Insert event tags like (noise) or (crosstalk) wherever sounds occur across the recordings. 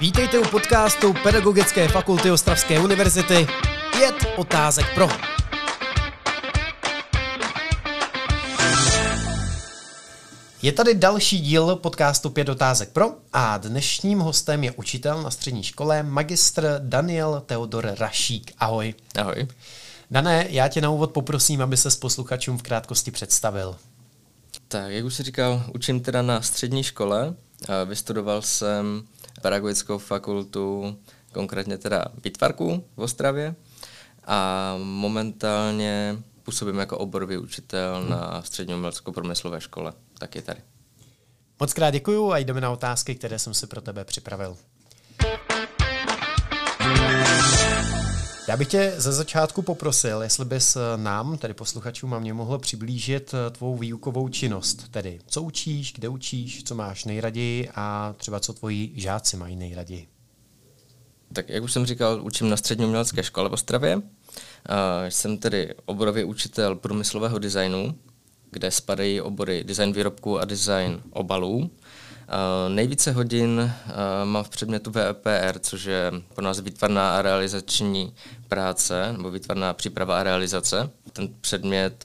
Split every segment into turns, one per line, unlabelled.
Vítejte u podcastu Pedagogické fakulty Ostravské univerzity Pět otázek pro. Je tady další díl podcastu Pět otázek pro a dnešním hostem je učitel na střední škole, magistr Daniel Teodor Rašík. Ahoj.
Ahoj.
Dané, já tě na úvod poprosím, aby se s posluchačům v krátkosti představil.
Tak, jak už jsi říkal, učím teda na střední škole. Vystudoval jsem pedagogickou fakultu, konkrétně teda Bitvarku v Ostravě a momentálně působím jako oborový učitel hmm. na střední umělecko-promyslové škole, taky tady.
Moc krát děkuju a jdeme na otázky, které jsem si pro tebe připravil. Já bych tě ze začátku poprosil, jestli bys nám, tedy posluchačům a mě mohl přiblížit tvou výukovou činnost, tedy co učíš, kde učíš, co máš nejraději a třeba co tvoji žáci mají nejraději.
Tak jak už jsem říkal, učím na střední umělecké škole v Ostravě. Jsem tedy oborový učitel průmyslového designu, kde spadají obory design výrobků a design obalů. Nejvíce hodin mám v předmětu VPR, což je pro nás výtvarná a realizační práce, nebo výtvarná příprava a realizace. Ten předmět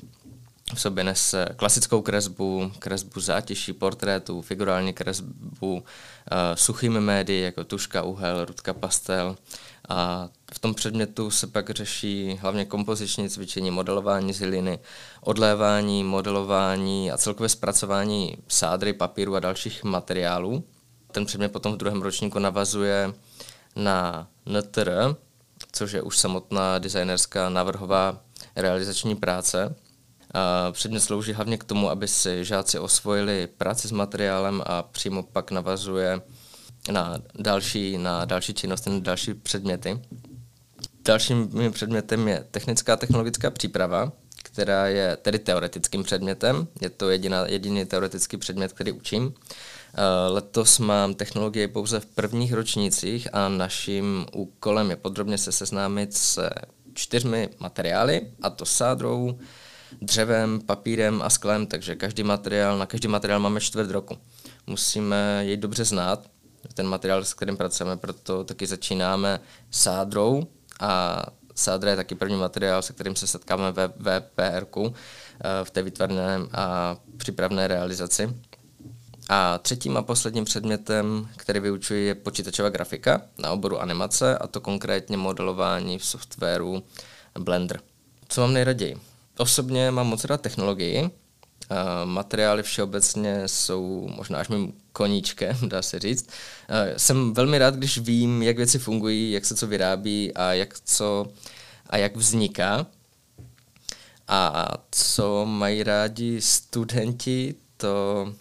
v sobě nese klasickou kresbu, kresbu zátěží, portrétů, figurální kresbu, uh, suchými médii jako tuška, uhel, rudka, pastel. A v tom předmětu se pak řeší hlavně kompoziční cvičení, modelování ziliny, odlévání, modelování a celkové zpracování sádry, papíru a dalších materiálů. Ten předmět potom v druhém ročníku navazuje na NTR, což je už samotná designerská navrhová realizační práce. A předmět slouží hlavně k tomu, aby si žáci osvojili práci s materiálem a přímo pak navazuje na další, na další činnosti, na další předměty. Dalším mým předmětem je technická technologická příprava, která je tedy teoretickým předmětem. Je to jediná, jediný teoretický předmět, který učím. Letos mám technologie pouze v prvních ročnících a naším úkolem je podrobně se seznámit s čtyřmi materiály, a to sádrou, dřevem, papírem a sklem, takže každý materiál, na každý materiál máme čtvrt roku. Musíme jej dobře znát, ten materiál, s kterým pracujeme, proto taky začínáme sádrou a sádra je taky první materiál, se kterým se setkáme ve VPR eh, v té výtvarné a přípravné realizaci. A třetím a posledním předmětem, který vyučuji, je počítačová grafika na oboru animace, a to konkrétně modelování v softwaru Blender. Co mám nejraději? Osobně mám moc rád technologii. Materiály všeobecně jsou možná až mým koníčkem, (laughs) dá se říct. Jsem velmi rád, když vím, jak věci fungují, jak se co vyrábí a jak co a jak vzniká. A co mají rádi studenti, to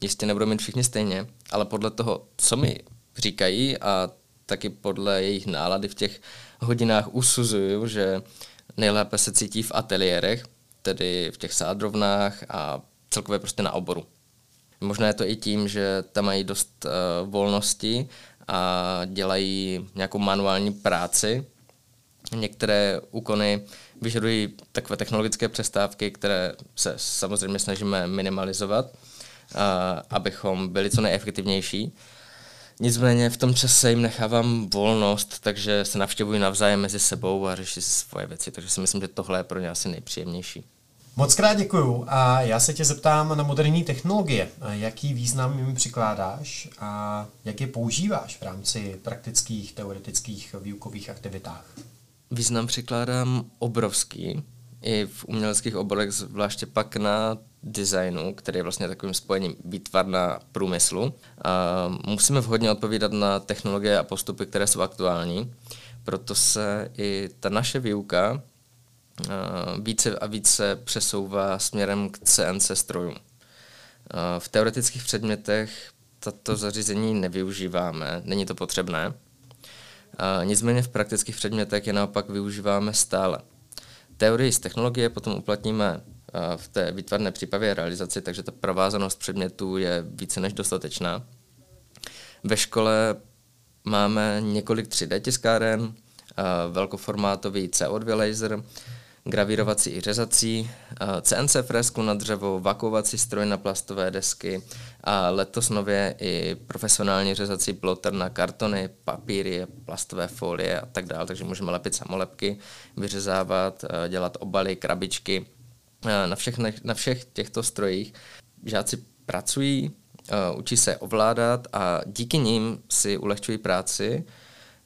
jistě nebudou mít všichni stejně, ale podle toho, co mi říkají a taky podle jejich nálady v těch hodinách usuzuju, že nejlépe se cítí v ateliérech, tedy v těch sádrovnách a celkově prostě na oboru. Možná je to i tím, že tam mají dost uh, volnosti a dělají nějakou manuální práci. Některé úkony vyžadují takové technologické přestávky, které se samozřejmě snažíme minimalizovat, uh, abychom byli co nejefektivnější. Nicméně v tom čase jim nechávám volnost, takže se navštěvují navzájem mezi sebou a řeší si svoje věci, takže si myslím, že tohle je pro ně asi nejpříjemnější.
Moc krát děkuju a já se tě zeptám na moderní technologie. Jaký význam jim přikládáš a jak je používáš v rámci praktických, teoretických výukových aktivitách?
Význam přikládám obrovský, i v uměleckých oborech, zvláště pak na designu, který je vlastně takovým spojením výtvarna průmyslu. A musíme vhodně odpovídat na technologie a postupy, které jsou aktuální, proto se i ta naše výuka více a více přesouvá směrem k CNC strojům. V teoretických předmětech tato zařízení nevyužíváme, není to potřebné. Nicméně v praktických předmětech je naopak využíváme stále. Teorii z technologie potom uplatníme v té výtvarné přípravě a realizaci, takže ta provázanost předmětů je více než dostatečná. Ve škole máme několik 3D tiskáren, velkoformátový CO2 laser, gravírovací i řezací, CNC fresku na dřevo, vakovací stroj na plastové desky a letos nově i profesionální řezací ploter na kartony, papíry, plastové folie a tak dále, takže můžeme lepit samolepky, vyřezávat, dělat obaly, krabičky. Na všech, na všech těchto strojích žáci pracují, učí se ovládat a díky nim si ulehčují práci,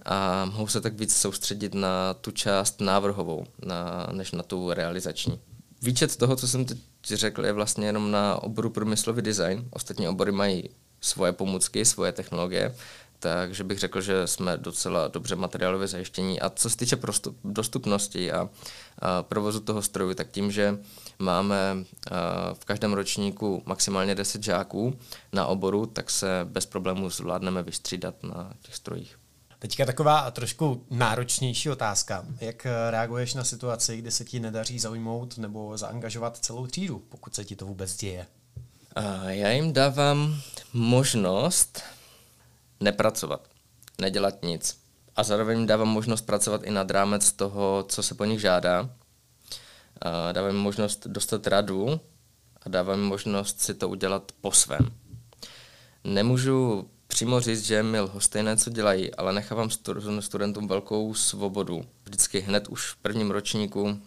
a mohou se tak víc soustředit na tu část návrhovou, na, než na tu realizační. Výčet toho, co jsem teď řekl, je vlastně jenom na oboru průmyslový design. Ostatní obory mají svoje pomůcky, svoje technologie, takže bych řekl, že jsme docela dobře materiálově zajištění. A co se týče prostup, dostupnosti a, a provozu toho stroju, tak tím, že máme v každém ročníku maximálně 10 žáků na oboru, tak se bez problémů zvládneme vystřídat na těch strojích.
Teďka taková trošku náročnější otázka. Jak reaguješ na situaci, kdy se ti nedaří zaujmout nebo zaangažovat celou třídu, pokud se ti to vůbec děje?
Já jim dávám možnost nepracovat, nedělat nic. A zároveň jim dávám možnost pracovat i nad rámec toho, co se po nich žádá. Dávám jim možnost dostat radu a dávám jim možnost si to udělat po svém. Nemůžu přímo říct, že mi lhostejné, co dělají, ale nechávám studentům velkou svobodu. Vždycky hned už v prvním ročníku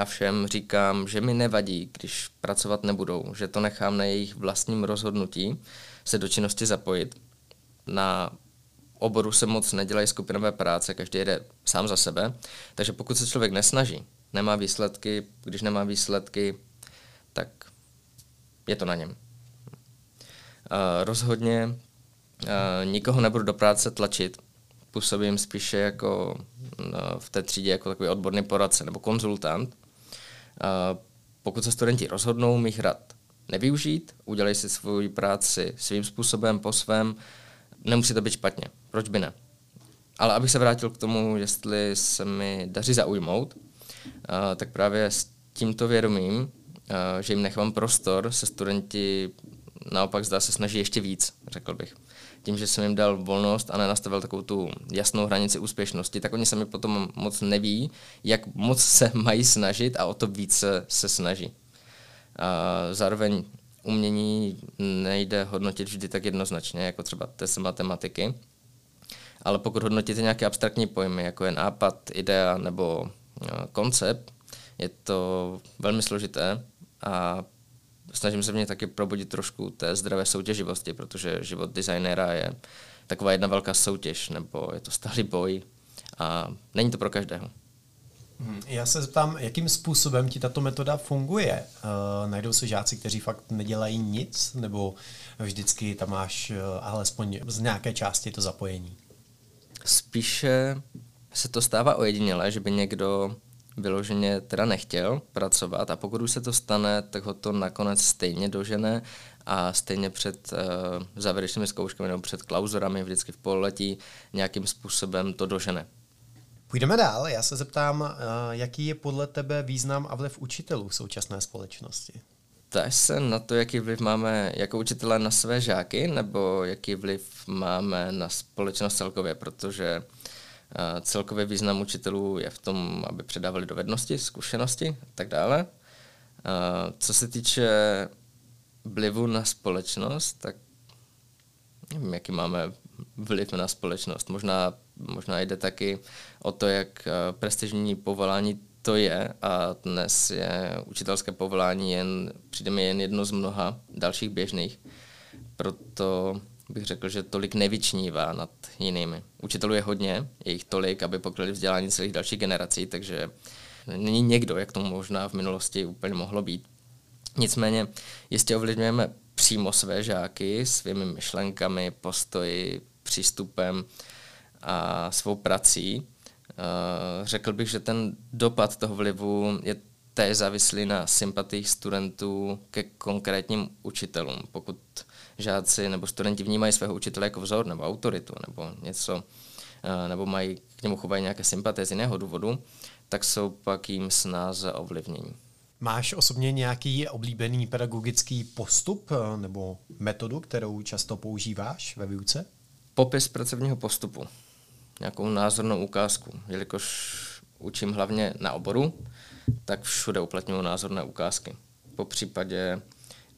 a všem říkám, že mi nevadí, když pracovat nebudou, že to nechám na jejich vlastním rozhodnutí se do činnosti zapojit. Na oboru se moc nedělají skupinové práce, každý jede sám za sebe, takže pokud se člověk nesnaží, nemá výsledky, když nemá výsledky, tak je to na něm. Uh, rozhodně nikoho nebudu do práce tlačit, působím spíše jako no, v té třídě jako takový odborný poradce nebo konzultant. Uh, pokud se studenti rozhodnou mých rad nevyužít, udělej si svou práci svým způsobem, po svém, nemusí to být špatně. Proč by ne? Ale abych se vrátil k tomu, jestli se mi daří zaujmout, uh, tak právě s tímto vědomím, že jim nechám prostor, se studenti naopak zdá se snaží ještě víc, řekl bych tím, že jsem jim dal volnost a nenastavil takovou tu jasnou hranici úspěšnosti, tak oni sami potom moc neví, jak moc se (laughs) mají snažit a o to více se snaží. A zároveň umění nejde hodnotit vždy tak jednoznačně, jako třeba test matematiky, ale pokud hodnotíte nějaké abstraktní pojmy, jako je nápad, idea nebo koncept, je to velmi složité a snažím se v něj taky probudit trošku té zdravé soutěživosti, protože život designéra je taková jedna velká soutěž, nebo je to starý boj a není to pro každého.
Hmm, já se zeptám, jakým způsobem ti tato metoda funguje? Uh, najdou se žáci, kteří fakt nedělají nic, nebo vždycky tam máš uh, alespoň z nějaké části to zapojení?
Spíše se to stává ojediněle, že by někdo vyloženě teda nechtěl pracovat a pokud už se to stane, tak ho to nakonec stejně dožene a stejně před uh, závěrečnými zkouškami nebo před klauzorami vždycky v pololetí nějakým způsobem to dožene.
Půjdeme dál. Já se zeptám, uh, jaký je podle tebe význam a vliv učitelů v současné společnosti?
Ptáš se na to, jaký vliv máme jako učitelé na své žáky, nebo jaký vliv máme na společnost celkově, protože Celkově význam učitelů je v tom, aby předávali dovednosti, zkušenosti a tak dále. Co se týče vlivu na společnost, tak nevím, jaký máme vliv na společnost. Možná, možná jde taky o to, jak prestižní povolání to je a dnes je učitelské povolání jen, přijde mi jen jedno z mnoha dalších běžných. Proto bych řekl, že tolik nevyčnívá nad jinými. Učitelů je hodně, je jich tolik, aby pokryli vzdělání celých dalších generací, takže není někdo, jak to možná v minulosti úplně mohlo být. Nicméně jistě ovlivňujeme přímo své žáky svými myšlenkami, postoji, přístupem a svou prací. Řekl bych, že ten dopad toho vlivu je též závislý na sympatiích studentů ke konkrétním učitelům. Pokud žáci nebo studenti vnímají svého učitele jako vzor nebo autoritu nebo něco, eh, nebo mají k němu chovají nějaké sympatie z jiného důvodu, tak jsou pak jim snáze ovlivnění.
Máš osobně nějaký oblíbený pedagogický postup eh, nebo metodu, kterou často používáš ve výuce?
Popis pracovního postupu. Nějakou názornou ukázku, jelikož učím hlavně na oboru, tak všude uplatňuji názorné ukázky. Po případě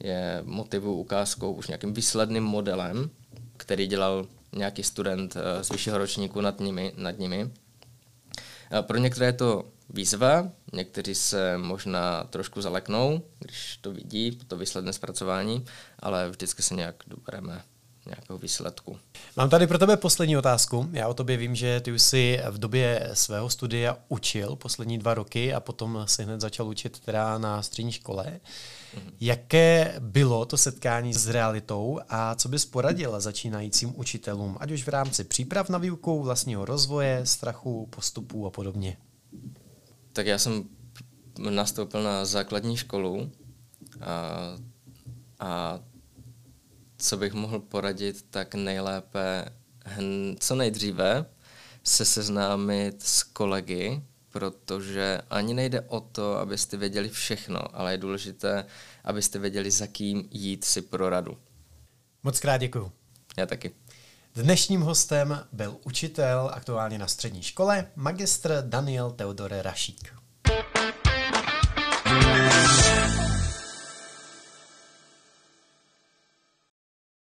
je motivu ukázkou už nějakým výsledným modelem, který dělal nějaký student eh, z vyššího ročníku nad nimi. Nad nimi. Pro některé je to výzva, někteří se možná trošku zaleknou, když to vidí, to výsledné zpracování, ale vždycky se nějak dobereme nějakého výsledku.
Mám tady pro tebe poslední otázku. Já o tobě vím, že ty už jsi v době svého studia učil poslední dva roky a potom si hned začal učit teda na střední škole. Mm-hmm. Jaké bylo to setkání s realitou a co bys poradil začínajícím učitelům, ať už v rámci příprav na výuku, vlastního rozvoje, strachu, postupů a podobně?
Tak já jsem nastoupil na základní školu a, a co bych mohl poradit, tak nejlépe hm, co nejdříve se seznámit s kolegy, protože ani nejde o to, abyste věděli všechno, ale je důležité, abyste věděli, za kým jít si pro radu.
Moc krát děkuju.
Já taky.
Dnešním hostem byl učitel aktuálně na střední škole, magistr Daniel Teodore Rašík.